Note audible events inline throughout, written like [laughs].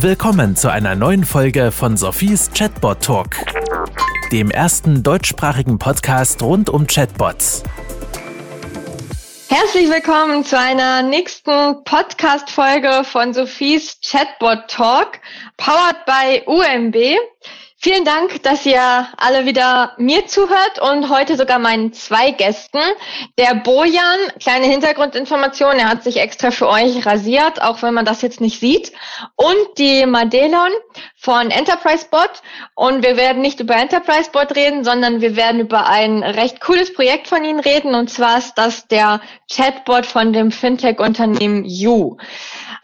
Willkommen zu einer neuen Folge von Sophies Chatbot Talk, dem ersten deutschsprachigen Podcast rund um Chatbots. Herzlich willkommen zu einer nächsten Podcast-Folge von Sophies Chatbot Talk, powered by UMB. Vielen Dank, dass ihr alle wieder mir zuhört und heute sogar meinen zwei Gästen. Der Bojan, kleine Hintergrundinformation, er hat sich extra für euch rasiert, auch wenn man das jetzt nicht sieht. Und die Madelon von Enterprise Bot. Und wir werden nicht über Enterprise Bot reden, sondern wir werden über ein recht cooles Projekt von ihnen reden. Und zwar ist das der Chatbot von dem Fintech-Unternehmen You.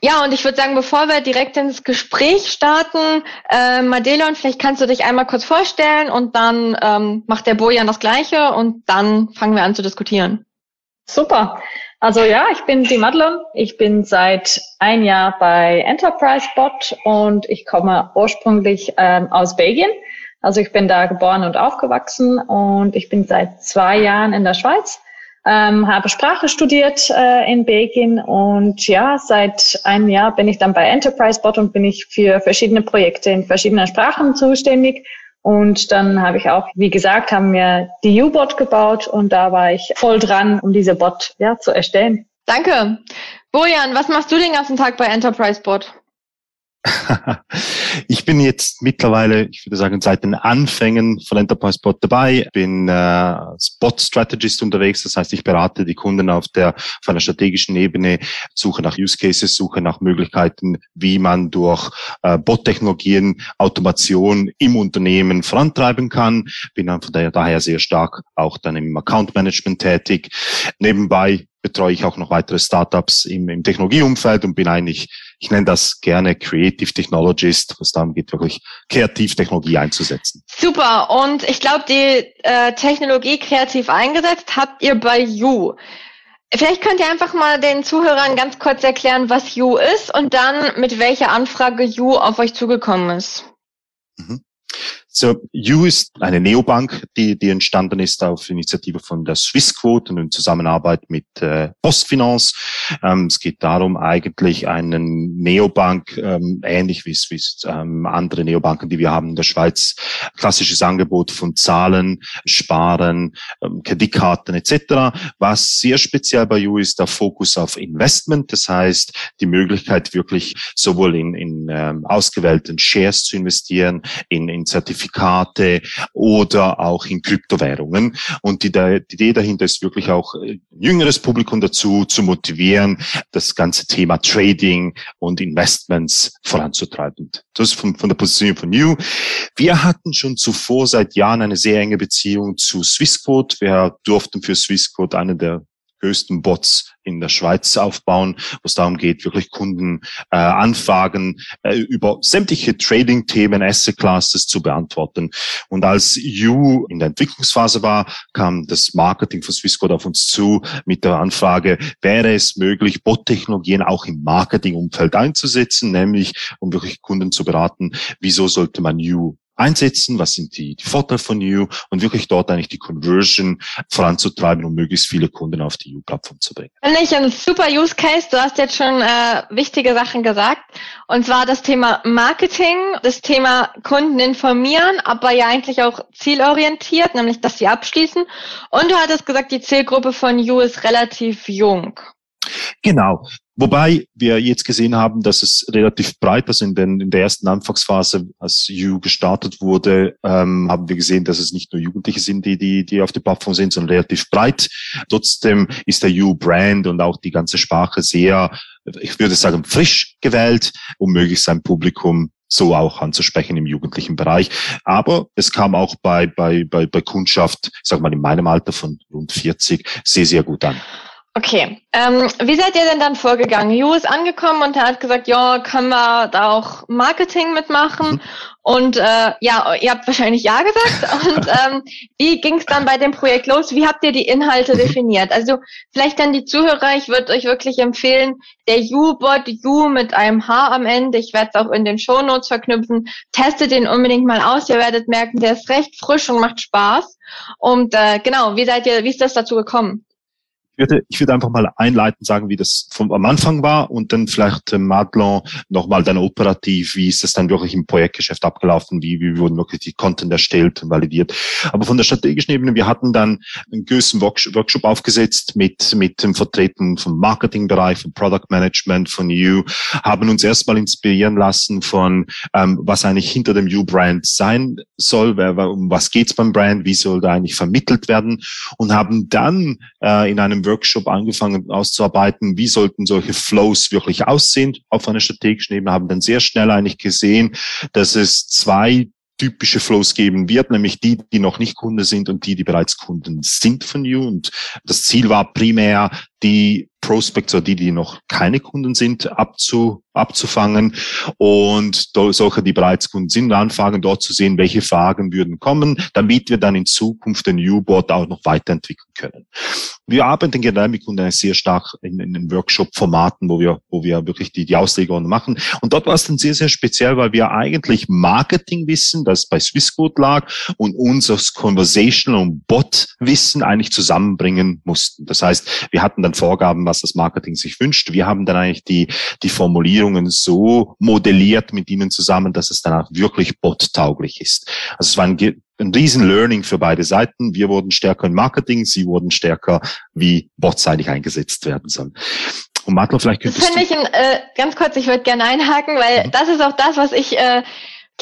Ja, und ich würde sagen, bevor wir direkt ins Gespräch starten, äh, Madelon, vielleicht kannst du dich einmal kurz vorstellen und dann ähm, macht der Bojan das Gleiche und dann fangen wir an zu diskutieren. Super. Also ja, ich bin die Madelon. Ich bin seit ein Jahr bei Enterprise Bot und ich komme ursprünglich ähm, aus Belgien. Also ich bin da geboren und aufgewachsen und ich bin seit zwei Jahren in der Schweiz ähm, habe Sprache studiert äh, in Belgien und ja, seit einem Jahr bin ich dann bei Enterprise Bot und bin ich für verschiedene Projekte in verschiedenen Sprachen zuständig. Und dann habe ich auch, wie gesagt, haben wir die U-Bot gebaut und da war ich voll dran, um diese Bot ja, zu erstellen. Danke. Bojan, was machst du den ganzen Tag bei Enterprise Bot? [laughs] ich bin jetzt mittlerweile, ich würde sagen, seit den Anfängen von Enterprise Bot dabei, bin äh, als Bot Strategist unterwegs, das heißt, ich berate die Kunden auf der auf einer strategischen Ebene, suche nach Use Cases, suche nach Möglichkeiten, wie man durch äh, Bot-Technologien Automation im Unternehmen vorantreiben kann. Bin dann von daher sehr stark auch dann im Account Management tätig. Nebenbei betreue ich auch noch weitere Startups im, im Technologieumfeld und bin eigentlich, ich nenne das gerne Creative Technologist, was darum geht, wirklich kreativ Technologie einzusetzen. Super. Und ich glaube, die äh, Technologie kreativ eingesetzt habt ihr bei You. Vielleicht könnt ihr einfach mal den Zuhörern ganz kurz erklären, was You ist und dann mit welcher Anfrage You auf euch zugekommen ist. Mhm. So, U ist eine Neobank, die, die entstanden ist auf Initiative von der Swissquote und in Zusammenarbeit mit äh, Postfinance. Ähm, es geht darum, eigentlich einen Neobank, ähm, ähnlich wie es ähm, andere Neobanken, die wir haben in der Schweiz, klassisches Angebot von Zahlen, Sparen, ähm, Kreditkarten etc. Was sehr speziell bei U ist der Fokus auf Investment, das heißt die Möglichkeit wirklich sowohl in, in ähm, ausgewählten Shares zu investieren, in, in Zertifikaten, Zertifikate oder auch in Kryptowährungen. Und die, die Idee dahinter ist wirklich auch ein jüngeres Publikum dazu zu motivieren, das ganze Thema Trading und Investments voranzutreiben. Das ist von, von der Position von New. Wir hatten schon zuvor seit Jahren eine sehr enge Beziehung zu Swissquote. Wir durften für Swissquote eine der größten Bots in der Schweiz aufbauen, wo es darum geht, wirklich Kunden äh, Anfragen äh, über sämtliche Trading-Themen, Asset Classes zu beantworten. Und als You in der Entwicklungsphase war, kam das Marketing von Swissquote auf uns zu mit der Anfrage, wäre es möglich, Bot-Technologien auch im Marketingumfeld einzusetzen, nämlich um wirklich Kunden zu beraten, wieso sollte man You einsetzen, was sind die, die Vorteile von You und wirklich dort eigentlich die Conversion voranzutreiben, um möglichst viele Kunden auf die You-Plattform zu bringen. Finde ich ein super Use Case. Du hast jetzt schon äh, wichtige Sachen gesagt. Und zwar das Thema Marketing, das Thema Kunden informieren, aber ja eigentlich auch zielorientiert, nämlich dass sie abschließen. Und du hattest gesagt, die Zielgruppe von You ist relativ jung. Genau. Wobei wir jetzt gesehen haben, dass es relativ breit ist. In, in der ersten Anfangsphase, als You gestartet wurde, ähm, haben wir gesehen, dass es nicht nur Jugendliche sind, die, die, die auf der Plattform sind, sondern relativ breit. Trotzdem ist der You-Brand und auch die ganze Sprache sehr, ich würde sagen, frisch gewählt, um möglichst sein Publikum so auch anzusprechen im jugendlichen Bereich. Aber es kam auch bei, bei, bei, bei Kundschaft, ich sag mal in meinem Alter von rund 40, sehr, sehr gut an. Okay, ähm, wie seid ihr denn dann vorgegangen? Ju ist angekommen und er hat gesagt, ja, können wir da auch Marketing mitmachen? Mhm. Und äh, ja, ihr habt wahrscheinlich ja gesagt. [laughs] Und ähm, wie ging es dann bei dem Projekt los? Wie habt ihr die Inhalte mhm. definiert? Also vielleicht dann die Zuhörer, ich würde euch wirklich empfehlen, der U-Bot, U mit einem H am Ende, ich werde es auch in den Show Notes verknüpfen, testet den unbedingt mal aus. Ihr werdet merken, der ist recht frisch und macht Spaß. Und äh, genau, wie seid ihr, wie ist das dazu gekommen? Würde, ich würde einfach mal einleiten sagen, wie das vom, am Anfang war und dann vielleicht äh, Madelon nochmal dann operativ, wie ist das dann wirklich im Projektgeschäft abgelaufen, wie, wie wurden wirklich die Content erstellt und validiert. Aber von der strategischen Ebene, wir hatten dann einen größeren Workshop aufgesetzt mit, mit dem Vertreten vom Marketingbereich, vom Product Management, von You, haben uns erstmal inspirieren lassen von, ähm, was eigentlich hinter dem You-Brand sein soll, wer, um was geht's beim Brand, wie soll da eigentlich vermittelt werden und haben dann äh, in einem Workshop angefangen auszuarbeiten, wie sollten solche Flows wirklich aussehen auf einer strategischen Ebene, haben dann sehr schnell eigentlich gesehen, dass es zwei typische Flows geben wird, nämlich die, die noch nicht Kunde sind und die, die bereits Kunden sind von You. Und das Ziel war primär, die Prospects oder die, die noch keine Kunden sind, abzu, abzufangen und solche, die bereits Kunden sind, anfangen dort zu sehen, welche Fragen würden kommen, damit wir dann in Zukunft den U-Board auch noch weiterentwickeln können. Wir arbeiten generell mit Kunden sehr stark in, in den Workshop-Formaten, wo wir, wo wir wirklich die, die Auslegungen machen. Und dort war es dann sehr, sehr speziell, weil wir eigentlich Marketingwissen, das bei Swissquote lag, und unser Conversational und Bot-Wissen eigentlich zusammenbringen mussten. Das heißt, wir hatten dann Vorgaben, was das Marketing sich wünscht. Wir haben dann eigentlich die, die Formulierungen so modelliert mit ihnen zusammen, dass es dann auch wirklich bot-tauglich ist. Also es war ein, ein riesen Learning für beide Seiten. Wir wurden stärker im Marketing, sie wurden stärker, wie botseitig eingesetzt werden sollen. Und Matlo, vielleicht könntest das finde ich, ein, äh, ganz kurz, ich würde gerne einhaken, weil mhm. das ist auch das, was ich äh,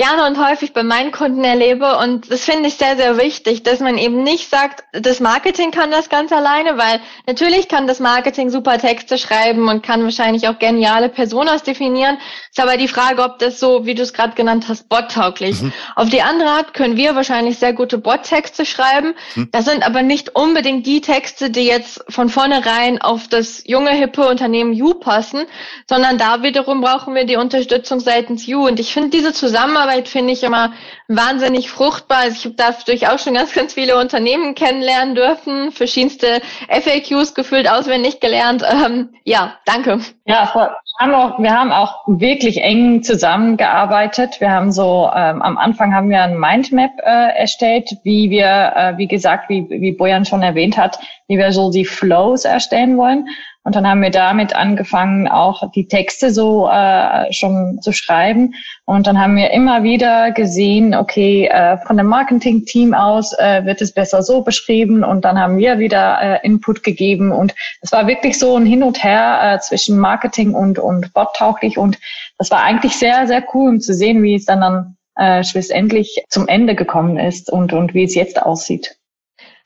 gerne und häufig bei meinen Kunden erlebe. Und das finde ich sehr, sehr wichtig, dass man eben nicht sagt, das Marketing kann das ganz alleine, weil natürlich kann das Marketing super Texte schreiben und kann wahrscheinlich auch geniale Personas definieren. Ist aber die Frage, ob das so, wie du es gerade genannt hast, bottauglich. Mhm. Auf die andere Art können wir wahrscheinlich sehr gute Bot-Texte schreiben. Mhm. Das sind aber nicht unbedingt die Texte, die jetzt von vornherein auf das junge, hippe Unternehmen You passen, sondern da wiederum brauchen wir die Unterstützung seitens You. Und ich finde diese Zusammenarbeit Zusammenarbeit finde ich immer wahnsinnig fruchtbar. Also ich habe dadurch auch schon ganz, ganz viele Unternehmen kennenlernen dürfen, verschiedenste FAQs gefühlt auswendig gelernt. Ähm, ja, danke. Ja, wir haben, auch, wir haben auch wirklich eng zusammengearbeitet. Wir haben so, ähm, am Anfang haben wir ein Mindmap äh, erstellt, wie wir, äh, wie gesagt, wie, wie Bojan schon erwähnt hat, wie wir so die Flows erstellen wollen. Und dann haben wir damit angefangen, auch die Texte so äh, schon zu schreiben. Und dann haben wir immer wieder gesehen, okay, äh, von dem Marketing-Team aus äh, wird es besser so beschrieben. Und dann haben wir wieder äh, Input gegeben. Und es war wirklich so ein Hin und Her äh, zwischen Marketing und, und Bot-tauglich. Und das war eigentlich sehr, sehr cool, um zu sehen, wie es dann, dann äh, schlussendlich zum Ende gekommen ist und, und wie es jetzt aussieht.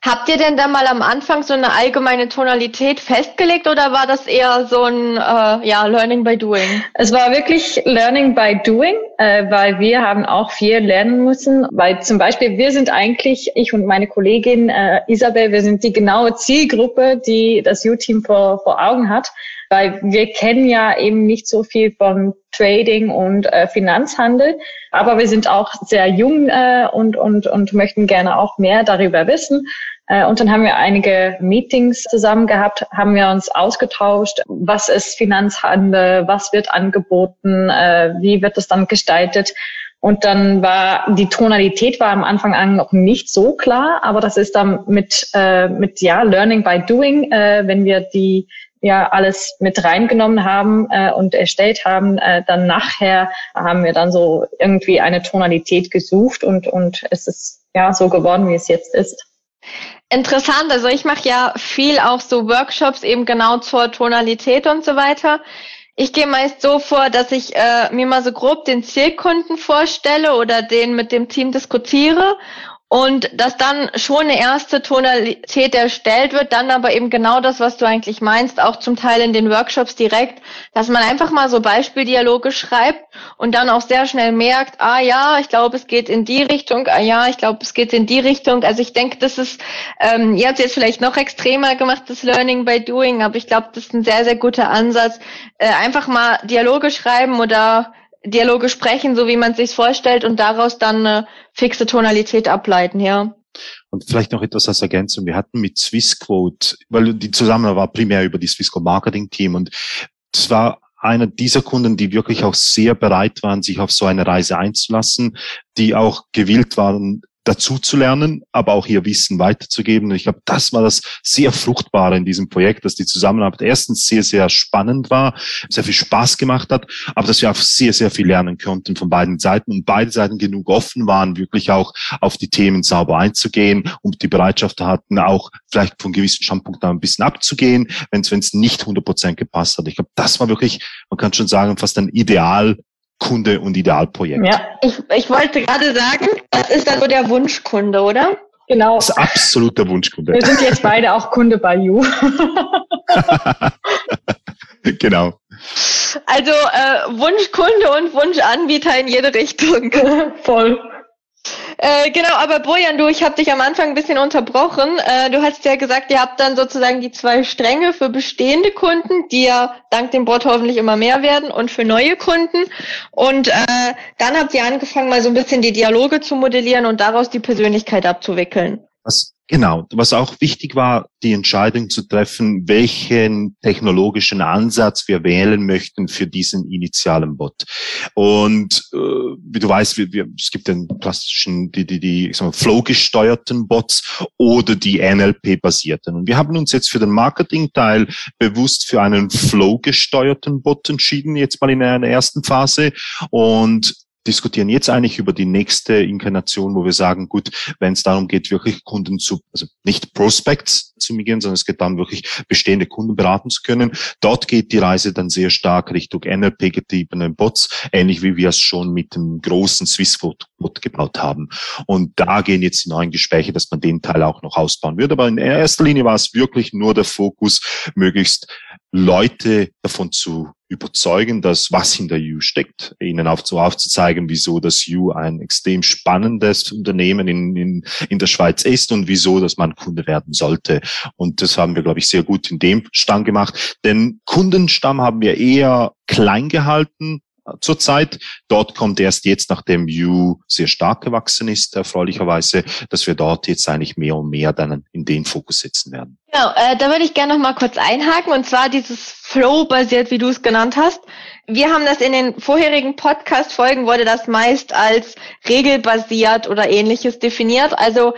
Habt ihr denn da mal am Anfang so eine allgemeine Tonalität festgelegt oder war das eher so ein äh, ja, Learning by Doing? Es war wirklich Learning by Doing, äh, weil wir haben auch viel lernen müssen, weil zum Beispiel wir sind eigentlich, ich und meine Kollegin äh, Isabel, wir sind die genaue Zielgruppe, die das U-Team vor, vor Augen hat weil wir kennen ja eben nicht so viel von Trading und äh, Finanzhandel, aber wir sind auch sehr jung äh, und, und, und möchten gerne auch mehr darüber wissen. Äh, und dann haben wir einige Meetings zusammen gehabt, haben wir uns ausgetauscht, was ist Finanzhandel, was wird angeboten, äh, wie wird es dann gestaltet. Und dann war die Tonalität war am Anfang an noch nicht so klar, aber das ist dann mit äh, mit ja Learning by Doing, äh, wenn wir die ja alles mit reingenommen haben äh, und erstellt haben, äh, dann nachher haben wir dann so irgendwie eine Tonalität gesucht und und es ist ja so geworden, wie es jetzt ist. Interessant, also ich mache ja viel auch so Workshops eben genau zur Tonalität und so weiter. Ich gehe meist so vor, dass ich äh, mir mal so grob den Zielkunden vorstelle oder den mit dem Team diskutiere und dass dann schon eine erste Tonalität erstellt wird, dann aber eben genau das, was du eigentlich meinst, auch zum Teil in den Workshops direkt, dass man einfach mal so Beispieldialoge schreibt und dann auch sehr schnell merkt, ah ja, ich glaube, es geht in die Richtung, ah ja, ich glaube, es geht in die Richtung. Also ich denke, das ist, ähm, ihr habt jetzt vielleicht noch extremer gemacht, das Learning by Doing, aber ich glaube, das ist ein sehr, sehr guter Ansatz. Äh, einfach mal Dialoge schreiben oder Dialoge sprechen, so wie man es sich vorstellt und daraus dann eine fixe Tonalität ableiten, ja. Und vielleicht noch etwas als Ergänzung. Wir hatten mit Swissquote, weil die Zusammenarbeit war primär über die Swissquote Marketing Team und es war einer dieser Kunden, die wirklich auch sehr bereit waren, sich auf so eine Reise einzulassen, die auch gewillt waren, dazu zu lernen, aber auch ihr Wissen weiterzugeben. Und ich glaube, das war das sehr fruchtbare in diesem Projekt, dass die Zusammenarbeit erstens sehr, sehr spannend war, sehr viel Spaß gemacht hat, aber dass wir auch sehr, sehr viel lernen konnten von beiden Seiten und beide Seiten genug offen waren, wirklich auch auf die Themen sauber einzugehen und die Bereitschaft hatten, auch vielleicht von gewissen Standpunkten ein bisschen abzugehen, wenn es nicht 100 Prozent gepasst hat. Ich glaube, das war wirklich, man kann schon sagen, fast ein Ideal Kunde und Idealprojekt. Ja, ich, ich wollte gerade sagen, das ist dann so der Wunschkunde, oder? Genau. Das ist absolut der Wunschkunde. Wir sind jetzt beide auch Kunde bei You. [laughs] genau. Also äh, Wunschkunde und Wunschanbieter in jede Richtung. Voll. Äh, genau, aber Bojan, du, ich habe dich am Anfang ein bisschen unterbrochen. Äh, du hast ja gesagt, ihr habt dann sozusagen die zwei Stränge für bestehende Kunden, die ja dank dem Bot hoffentlich immer mehr werden und für neue Kunden. Und äh, dann habt ihr angefangen, mal so ein bisschen die Dialoge zu modellieren und daraus die Persönlichkeit abzuwickeln. Was Genau. Was auch wichtig war, die Entscheidung zu treffen, welchen technologischen Ansatz wir wählen möchten für diesen initialen Bot. Und äh, wie du weißt, wir, wir, es gibt den klassischen, die, die, die ich sag mal, Flow-gesteuerten Bots oder die NLP-basierten. Und wir haben uns jetzt für den Marketing-Teil bewusst für einen Flow-gesteuerten Bot entschieden, jetzt mal in einer ersten Phase. Und diskutieren jetzt eigentlich über die nächste Inkarnation, wo wir sagen, gut, wenn es darum geht, wirklich Kunden zu, also nicht Prospects zu migrieren, sondern es geht darum, wirklich bestehende Kunden beraten zu können. Dort geht die Reise dann sehr stark Richtung NLP-getriebene Bots, ähnlich wie wir es schon mit dem großen Swissquote-Bot gebaut haben. Und da gehen jetzt die neuen Gespräche, dass man den Teil auch noch ausbauen wird. Aber in erster Linie war es wirklich nur der Fokus, möglichst Leute davon zu überzeugen, dass was hinter You steckt, ihnen auf, so aufzuzeigen, wieso das You ein extrem spannendes Unternehmen in, in, in der Schweiz ist und wieso, dass man Kunde werden sollte. Und das haben wir, glaube ich, sehr gut in dem Stamm gemacht. Den Kundenstamm haben wir eher klein gehalten, zurzeit. Dort kommt erst jetzt, nachdem You sehr stark gewachsen ist, erfreulicherweise, dass wir dort jetzt eigentlich mehr und mehr dann in den Fokus setzen werden. Genau, äh, da würde ich gerne noch mal kurz einhaken und zwar dieses Flow-basiert, wie du es genannt hast. Wir haben das in den vorherigen Podcast-Folgen wurde das meist als regelbasiert oder ähnliches definiert. Also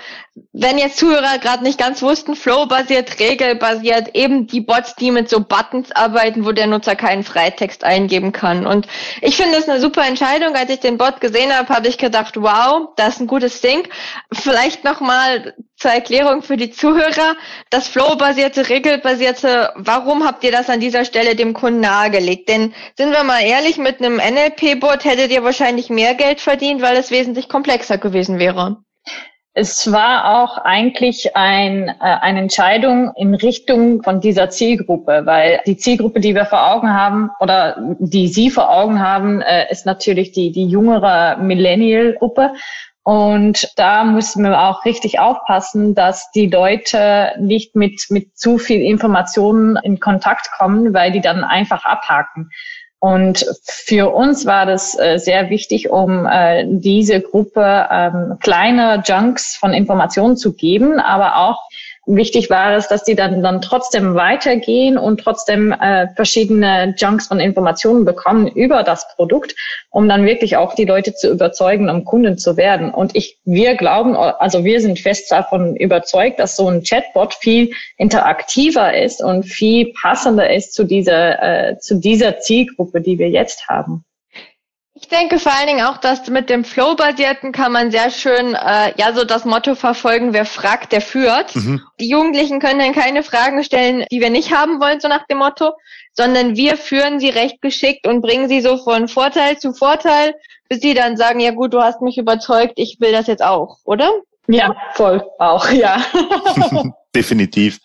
wenn jetzt Zuhörer gerade nicht ganz wussten, Flow-basiert, regelbasiert, eben die Bots, die mit so Buttons arbeiten, wo der Nutzer keinen Freitext eingeben kann. Und ich finde das eine super Entscheidung. Als ich den Bot gesehen habe, habe ich gedacht, wow, das ist ein gutes Ding. Vielleicht nochmal zur Erklärung für die Zuhörer. Das Flow-basierte, regelbasierte, warum habt ihr das an dieser Stelle dem Kunden nahegelegt? Denn sind wir mal ehrlich, mit einem NLP-Bot hättet ihr wahrscheinlich mehr Geld verdient, weil es wesentlich komplexer gewesen wäre. Es war auch eigentlich ein, äh, eine Entscheidung in Richtung von dieser Zielgruppe, weil die Zielgruppe, die wir vor Augen haben oder die Sie vor Augen haben, äh, ist natürlich die, die jüngere Millennial-Gruppe. Und da müssen wir auch richtig aufpassen, dass die Leute nicht mit, mit zu viel Informationen in Kontakt kommen, weil die dann einfach abhaken. Und für uns war das äh, sehr wichtig, um äh, diese Gruppe ähm, kleine Junks von Informationen zu geben, aber auch wichtig war es, dass die dann, dann trotzdem weitergehen und trotzdem äh, verschiedene Junks von Informationen bekommen über das Produkt, um dann wirklich auch die Leute zu überzeugen, um Kunden zu werden. Und ich, wir glauben, also wir sind fest davon überzeugt, dass so ein Chatbot viel interaktiver ist und viel passender ist zu dieser, äh, zu dieser Zielgruppe, die wir jetzt haben. Ich denke vor allen Dingen auch, dass mit dem Flow-basierten kann man sehr schön äh, ja so das Motto verfolgen, wer fragt, der führt. Mhm. Die Jugendlichen können dann keine Fragen stellen, die wir nicht haben wollen, so nach dem Motto, sondern wir führen sie recht geschickt und bringen sie so von Vorteil zu Vorteil, bis sie dann sagen, ja gut, du hast mich überzeugt, ich will das jetzt auch, oder? Ja, voll auch, ja. [laughs] [laughs] definitiv.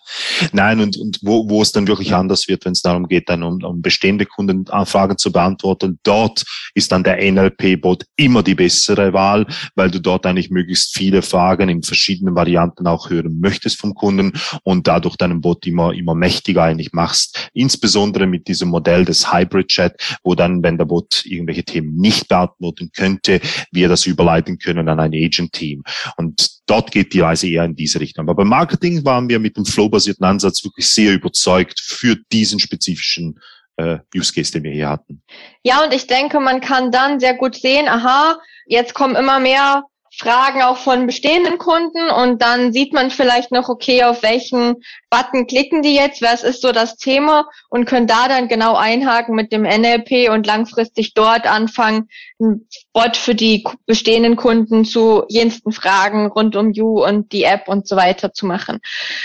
Nein, und, und wo, wo es dann wirklich anders wird, wenn es darum geht, dann um, um bestehende Kundenanfragen zu beantworten, dort ist dann der NLP-Bot immer die bessere Wahl, weil du dort eigentlich möglichst viele Fragen in verschiedenen Varianten auch hören möchtest vom Kunden und dadurch deinen Bot immer, immer mächtiger eigentlich machst. Insbesondere mit diesem Modell des Hybrid-Chat, wo dann, wenn der Bot irgendwelche Themen nicht beantworten könnte, wir das überleiten können an ein Agent-Team. Und dort geht die Reise eher in diese Richtung. Aber beim Marketing waren wir mit dem Flow-basierten Ansatz wirklich sehr überzeugt für diesen spezifischen äh, Use Case, den wir hier hatten. Ja, und ich denke, man kann dann sehr gut sehen, aha, jetzt kommen immer mehr Fragen auch von bestehenden Kunden und dann sieht man vielleicht noch, okay, auf welchen Button klicken die jetzt, was ist so das Thema und können da dann genau einhaken mit dem NLP und langfristig dort anfangen, ein Bot für die bestehenden Kunden zu jensten Fragen rund um You und die App und so weiter zu machen.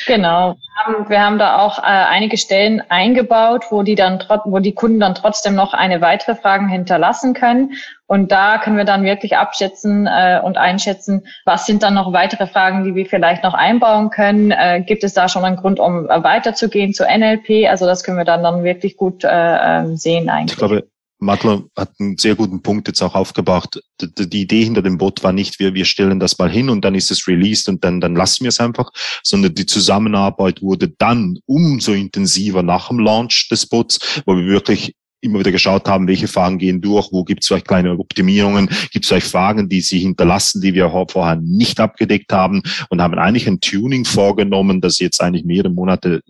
Genau. Wir haben da auch äh, einige Stellen eingebaut, wo die dann wo die Kunden dann trotzdem noch eine weitere Fragen hinterlassen können. Und da können wir dann wirklich abschätzen äh, und einschätzen, was sind dann noch weitere Fragen, die wir vielleicht noch einbauen können. Äh, gibt es da schon einen Grund, um äh, weiterzugehen zu NLP? Also das können wir dann dann wirklich gut äh, ähm, sehen eigentlich. Ich glaube, Matler hat einen sehr guten Punkt jetzt auch aufgebracht. Die, die, Idee hinter dem Bot war nicht, wir, wir stellen das mal hin und dann ist es released und dann, dann lassen wir es einfach, sondern die Zusammenarbeit wurde dann umso intensiver nach dem Launch des Bots, wo wir wirklich immer wieder geschaut haben, welche Fragen gehen durch, wo gibt es vielleicht kleine Optimierungen, gibt es vielleicht Fragen, die sie hinterlassen, die wir vorher nicht abgedeckt haben und haben eigentlich ein Tuning vorgenommen, das jetzt eigentlich mehrere Monate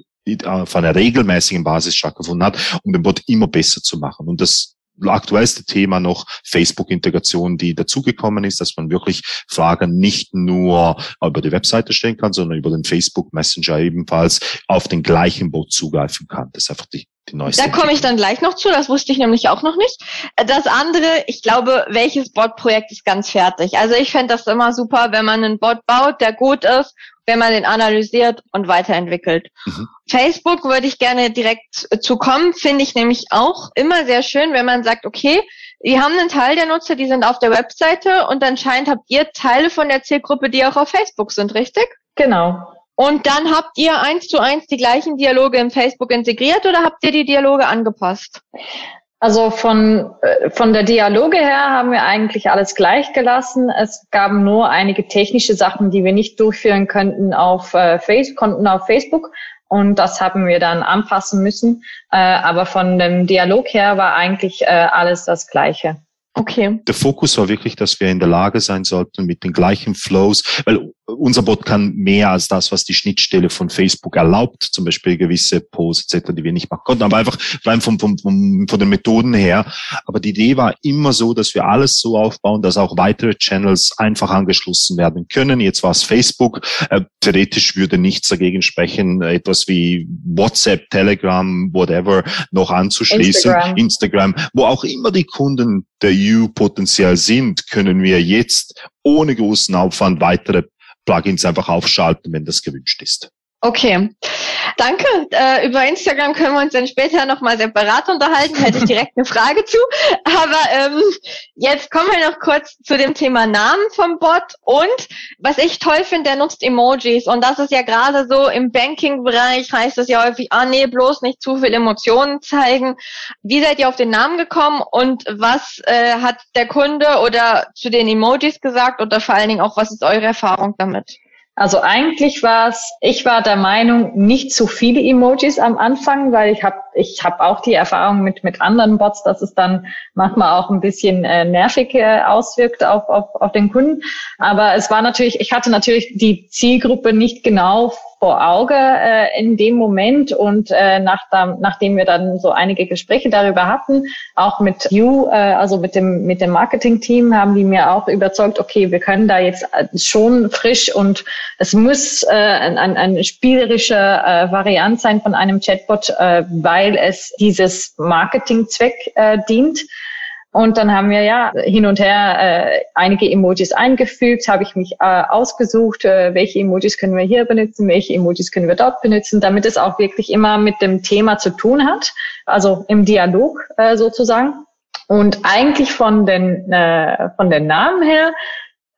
auf einer regelmäßigen Basis stattgefunden hat, um den Bot immer besser zu machen. Und das aktuellste Thema noch Facebook-Integration, die dazugekommen ist, dass man wirklich Fragen nicht nur über die Webseite stellen kann, sondern über den Facebook Messenger ebenfalls auf den gleichen Bot zugreifen kann. Das ist einfach die da komme ich dann gleich noch zu, das wusste ich nämlich auch noch nicht. Das andere, ich glaube, welches Bot-Projekt ist ganz fertig. Also ich fände das immer super, wenn man einen Bot baut, der gut ist, wenn man den analysiert und weiterentwickelt. Mhm. Facebook würde ich gerne direkt zu kommen, finde ich nämlich auch immer sehr schön, wenn man sagt, okay, wir haben einen Teil der Nutzer, die sind auf der Webseite und anscheinend habt ihr Teile von der Zielgruppe, die auch auf Facebook sind, richtig? Genau. Und dann habt ihr eins zu eins die gleichen Dialoge in Facebook integriert oder habt ihr die Dialoge angepasst? Also von, äh, von der Dialoge her haben wir eigentlich alles gleich gelassen. Es gab nur einige technische Sachen, die wir nicht durchführen könnten auf, äh, Facebook, konnten auf Facebook. Und das haben wir dann anpassen müssen. Äh, aber von dem Dialog her war eigentlich äh, alles das Gleiche. Okay. Der Fokus war wirklich, dass wir in der Lage sein sollten, mit den gleichen Flows, weil unser Bot kann mehr als das, was die Schnittstelle von Facebook erlaubt, zum Beispiel gewisse Posts etc., die wir nicht machen konnten, aber einfach rein vom, vom, vom, von den Methoden her. Aber die Idee war immer so, dass wir alles so aufbauen, dass auch weitere Channels einfach angeschlossen werden können. Jetzt war es Facebook. Äh, theoretisch würde nichts dagegen sprechen, etwas wie WhatsApp, Telegram, whatever noch anzuschließen. Instagram, Instagram wo auch immer die Kunden der EU potenziell sind, können wir jetzt ohne großen Aufwand weitere Plugins einfach aufschalten, wenn das gewünscht ist. Okay, danke. Äh, über Instagram können wir uns dann später nochmal separat unterhalten. Hätte ich direkt eine Frage zu. Aber ähm, jetzt kommen wir noch kurz zu dem Thema Namen vom Bot. Und was ich toll finde, der nutzt Emojis. Und das ist ja gerade so im Banking-Bereich heißt es ja häufig, ah nee, bloß nicht zu viel Emotionen zeigen. Wie seid ihr auf den Namen gekommen und was äh, hat der Kunde oder zu den Emojis gesagt oder vor allen Dingen auch, was ist eure Erfahrung damit? Also eigentlich war es, ich war der Meinung, nicht zu viele Emojis am Anfang, weil ich habe ich hab auch die Erfahrung mit, mit anderen Bots, dass es dann manchmal auch ein bisschen äh, nervig äh, auswirkt auf, auf, auf den Kunden. Aber es war natürlich, ich hatte natürlich die Zielgruppe nicht genau vor Auge äh, in dem Moment und äh, nach, nachdem wir dann so einige Gespräche darüber hatten, auch mit You, äh, also mit dem mit dem Marketing-Team, haben die mir auch überzeugt, okay, wir können da jetzt äh, schon frisch und es muss äh, ein, ein, eine spielerische äh, Variant sein von einem Chatbot, äh, weil es dieses Marketing-Zweck äh, dient. Und dann haben wir ja hin und her äh, einige Emojis eingefügt, habe ich mich äh, ausgesucht, äh, welche Emojis können wir hier benutzen, welche Emojis können wir dort benutzen, damit es auch wirklich immer mit dem Thema zu tun hat, also im Dialog äh, sozusagen. Und eigentlich von den äh, von den Namen her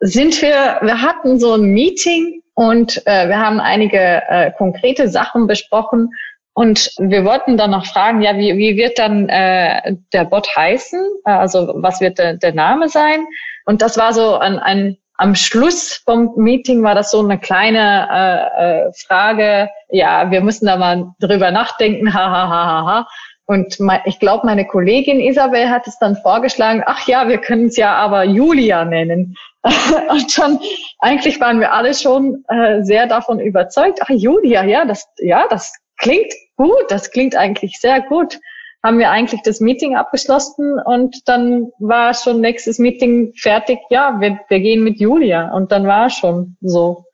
sind wir, wir hatten so ein Meeting und äh, wir haben einige äh, konkrete Sachen besprochen und wir wollten dann noch fragen, ja, wie, wie wird dann äh, der Bot heißen? Also was wird der, der Name sein? Und das war so ein, ein am Schluss vom Meeting war das so eine kleine äh, äh, Frage. Ja, wir müssen da mal drüber nachdenken. Ha, ha, ha, ha, ha. Und mein, ich glaube, meine Kollegin Isabel hat es dann vorgeschlagen. Ach ja, wir können es ja aber Julia nennen. [laughs] Und dann eigentlich waren wir alle schon äh, sehr davon überzeugt. Ach Julia, ja, das ja, das klingt gut, das klingt eigentlich sehr gut. haben wir eigentlich das Meeting abgeschlossen und dann war schon nächstes Meeting fertig. Ja, wir, wir gehen mit Julia und dann war schon so.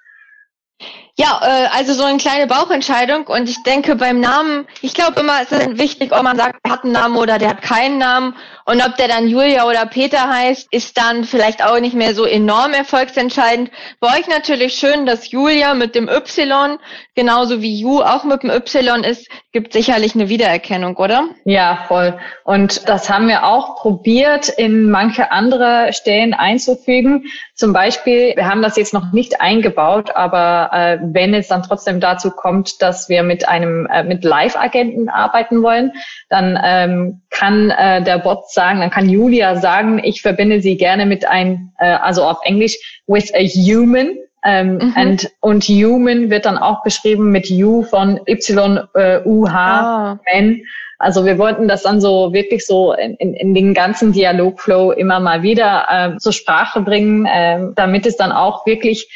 Ja, äh, also so eine kleine Bauchentscheidung und ich denke beim Namen, ich glaube immer, es ist wichtig, ob man sagt, der hat einen Namen oder der hat keinen Namen und ob der dann Julia oder Peter heißt, ist dann vielleicht auch nicht mehr so enorm erfolgsentscheidend. Bei euch natürlich schön, dass Julia mit dem Y, genauso wie Ju auch mit dem Y ist, gibt sicherlich eine Wiedererkennung, oder? Ja, voll. Und das haben wir auch probiert, in manche andere Stellen einzufügen. Zum Beispiel, wir haben das jetzt noch nicht eingebaut, aber äh, wenn es dann trotzdem dazu kommt, dass wir mit einem äh, mit Live-Agenten arbeiten wollen, dann ähm, kann äh, der Bot sagen, dann kann Julia sagen, ich verbinde sie gerne mit ein, äh, also auf Englisch, with a human. Ähm, mhm. and, und human wird dann auch beschrieben mit U von Y, äh, U, H, ah. N. Also wir wollten das dann so wirklich so in, in, in den ganzen Dialogflow immer mal wieder äh, zur Sprache bringen, äh, damit es dann auch wirklich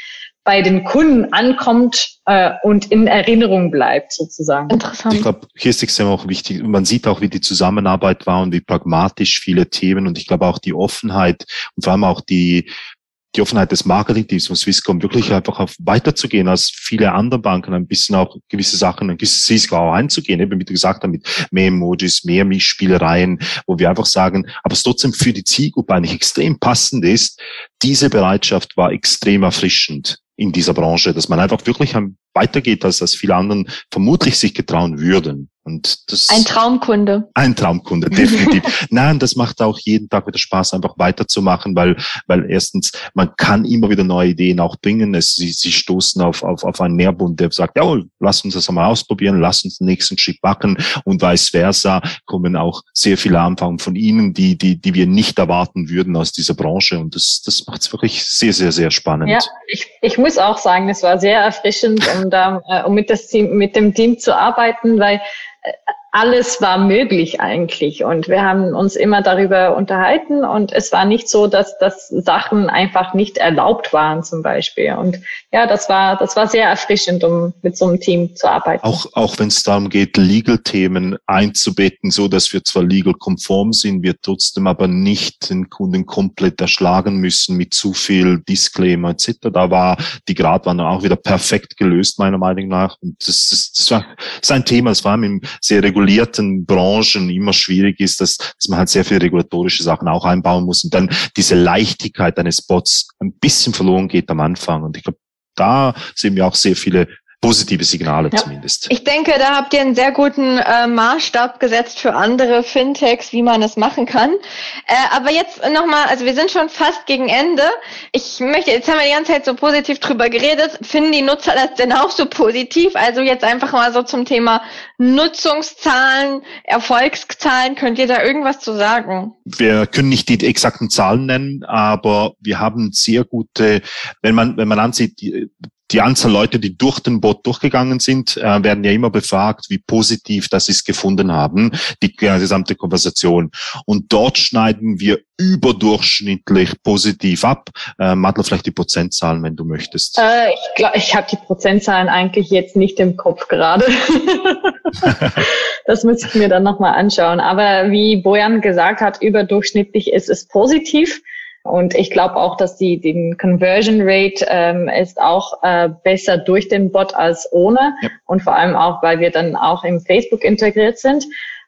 bei den Kunden ankommt äh, und in Erinnerung bleibt sozusagen. Interessant. Ich glaube, hier ist extrem auch wichtig. Man sieht auch, wie die Zusammenarbeit war und wie pragmatisch viele Themen und ich glaube auch die Offenheit und vor allem auch die die Offenheit des Marketing-Teams von Swisscom wirklich einfach auf weiterzugehen als viele andere Banken, ein bisschen auch gewisse Sachen, ein gewisses Risiko auch einzugehen, eben wie du gesagt hast, mit mehr Emojis, mehr Mischspielereien, wo wir einfach sagen, aber es trotzdem für die Zielgruppe eigentlich extrem passend ist. Diese Bereitschaft war extrem erfrischend in dieser Branche, dass man einfach wirklich weitergeht, als das viele anderen vermutlich sich getrauen würden. Und das ein Traumkunde. Ein Traumkunde, definitiv. [laughs] Nein, das macht auch jeden Tag wieder Spaß, einfach weiterzumachen, weil, weil erstens, man kann immer wieder neue Ideen auch bringen. Es, sie, sie stoßen auf, auf, auf einen Nährbund, der sagt, ja, lass uns das einmal ausprobieren, lass uns den nächsten Schritt machen und vice versa kommen auch sehr viele Anfragen von Ihnen, die, die, die wir nicht erwarten würden aus dieser Branche. Und das, das macht es wirklich sehr, sehr, sehr spannend. Ja, ich, ich muss auch sagen, es war sehr erfrischend, um da, äh, um mit das Team, mit dem Team zu arbeiten, weil alles war möglich eigentlich. Und wir haben uns immer darüber unterhalten und es war nicht so, dass, dass Sachen einfach nicht erlaubt waren zum Beispiel. Und ja, das war, das war sehr erfrischend, um mit so einem Team zu arbeiten. Auch, auch wenn es darum geht, Legal-Themen einzubetten, so dass wir zwar legal-konform sind, wir trotzdem aber nicht den Kunden komplett erschlagen müssen mit zu viel Disclaimer etc. Da war die Gratwanderung auch wieder perfekt gelöst, meiner Meinung nach. Und das, das, das war ist ein Thema, das war im sehr regulierten Branchen immer schwierig ist, dass, dass man halt sehr viele regulatorische Sachen auch einbauen muss und dann diese Leichtigkeit eines Bots ein bisschen verloren geht am Anfang. Und ich glaube, da sehen wir auch sehr viele positive Signale ja. zumindest. Ich denke, da habt ihr einen sehr guten äh, Maßstab gesetzt für andere Fintechs, wie man es machen kann. Äh, aber jetzt nochmal, also wir sind schon fast gegen Ende. Ich möchte, jetzt haben wir die ganze Zeit so positiv drüber geredet. Finden die Nutzer das denn auch so positiv? Also jetzt einfach mal so zum Thema Nutzungszahlen, Erfolgszahlen. Könnt ihr da irgendwas zu sagen? Wir können nicht die exakten Zahlen nennen, aber wir haben sehr gute, wenn man, wenn man ansieht, die, die Anzahl Leute, die durch den Bot durchgegangen sind, äh, werden ja immer befragt, wie positiv das sie es gefunden haben, die äh, gesamte Konversation. Und dort schneiden wir überdurchschnittlich positiv ab. Äh, Madler, vielleicht die Prozentzahlen, wenn du möchtest. Äh, ich glaube, ich habe die Prozentzahlen eigentlich jetzt nicht im Kopf gerade. [laughs] das müsste ich mir dann nochmal anschauen. Aber wie Bojan gesagt hat, überdurchschnittlich ist es positiv. Und ich glaube auch, dass die den Conversion Rate ähm, ist auch äh, besser durch den Bot als ohne. Ja. Und vor allem auch, weil wir dann auch im Facebook integriert sind.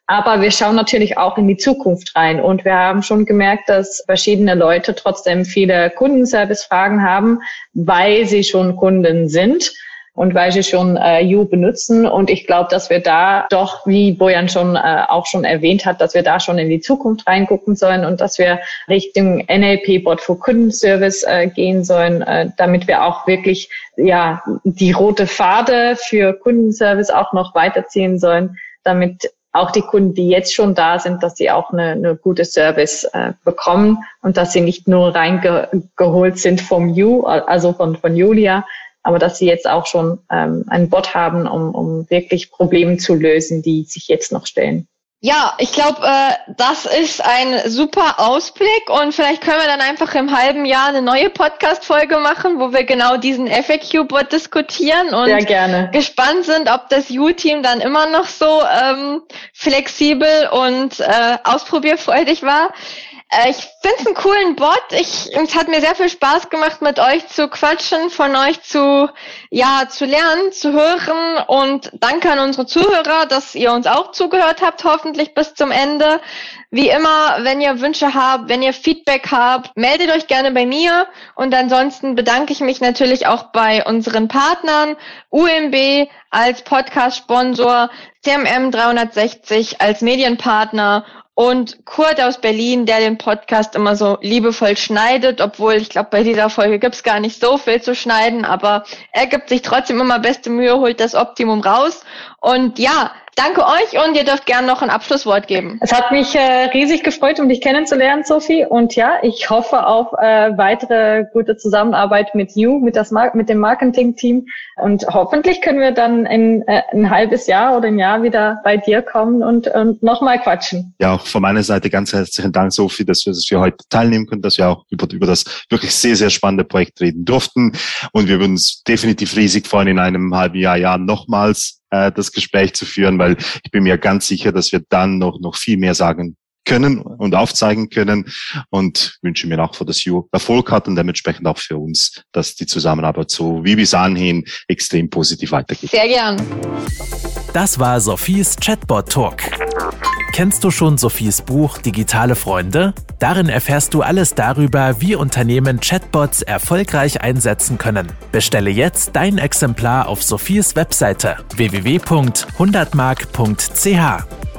Aber wir schauen natürlich auch in die Zukunft rein. Und wir haben schon gemerkt, dass verschiedene Leute trotzdem viele Kundenservice-Fragen haben, weil sie schon Kunden sind und weil sie schon äh, You benutzen. Und ich glaube, dass wir da doch, wie Bojan schon äh, auch schon erwähnt hat, dass wir da schon in die Zukunft reingucken sollen und dass wir Richtung NLP-Bot für Kundenservice äh, gehen sollen, äh, damit wir auch wirklich ja die rote Pfade für Kundenservice auch noch weiterziehen sollen, damit auch die Kunden, die jetzt schon da sind, dass sie auch eine, eine gute Service äh, bekommen und dass sie nicht nur reingeholt sind vom You, also von, von Julia, aber dass sie jetzt auch schon ähm, einen Bot haben, um, um wirklich Probleme zu lösen, die sich jetzt noch stellen. Ja, ich glaube, äh, das ist ein super Ausblick und vielleicht können wir dann einfach im halben Jahr eine neue Podcast-Folge machen, wo wir genau diesen FAQ-Bot diskutieren und Sehr gerne. gespannt sind, ob das U-Team dann immer noch so ähm, flexibel und äh, ausprobierfreudig war. Äh, ich finde es einen coolen Bot. Ich, es hat mir sehr viel Spaß gemacht, mit euch zu quatschen, von euch zu, ja, zu lernen, zu hören. Und danke an unsere Zuhörer, dass ihr uns auch zugehört habt, hoffentlich bis zum Ende. Wie immer, wenn ihr Wünsche habt, wenn ihr Feedback habt, meldet euch gerne bei mir. Und ansonsten bedanke ich mich natürlich auch bei unseren Partnern, UMB als Podcast-Sponsor, CMM 360 als Medienpartner und Kurt aus Berlin, der den Podcast immer so liebevoll schneidet, obwohl ich glaube, bei dieser Folge gibt's gar nicht so viel zu schneiden, aber er gibt sich trotzdem immer beste Mühe, holt das Optimum raus. Und ja, Danke euch und ihr dürft gerne noch ein Abschlusswort geben. Es hat mich äh, riesig gefreut, um dich kennenzulernen, Sophie. Und ja, ich hoffe auf äh, weitere gute Zusammenarbeit mit You, mit, das Mar mit dem Marketing-Team. Und hoffentlich können wir dann in äh, ein halbes Jahr oder ein Jahr wieder bei dir kommen und, und nochmal quatschen. Ja, auch von meiner Seite ganz herzlichen Dank, Sophie, dass wir, dass wir heute teilnehmen können, dass wir auch über, über das wirklich sehr, sehr spannende Projekt reden durften. Und wir würden uns definitiv riesig freuen, in einem halben Jahr, Jahr nochmals äh, das Gespräch zu führen, weil ich bin mir ganz sicher, dass wir dann noch, noch viel mehr sagen können und aufzeigen können und wünsche mir auch, dass You Erfolg hat und dementsprechend auch für uns, dass die Zusammenarbeit so wie bis anhin extrem positiv weitergeht. Sehr gern. Das war Sophies Chatbot Talk. Kennst du schon Sophies Buch Digitale Freunde? Darin erfährst du alles darüber, wie Unternehmen Chatbots erfolgreich einsetzen können. Bestelle jetzt dein Exemplar auf Sophies Webseite www.100mark.ch.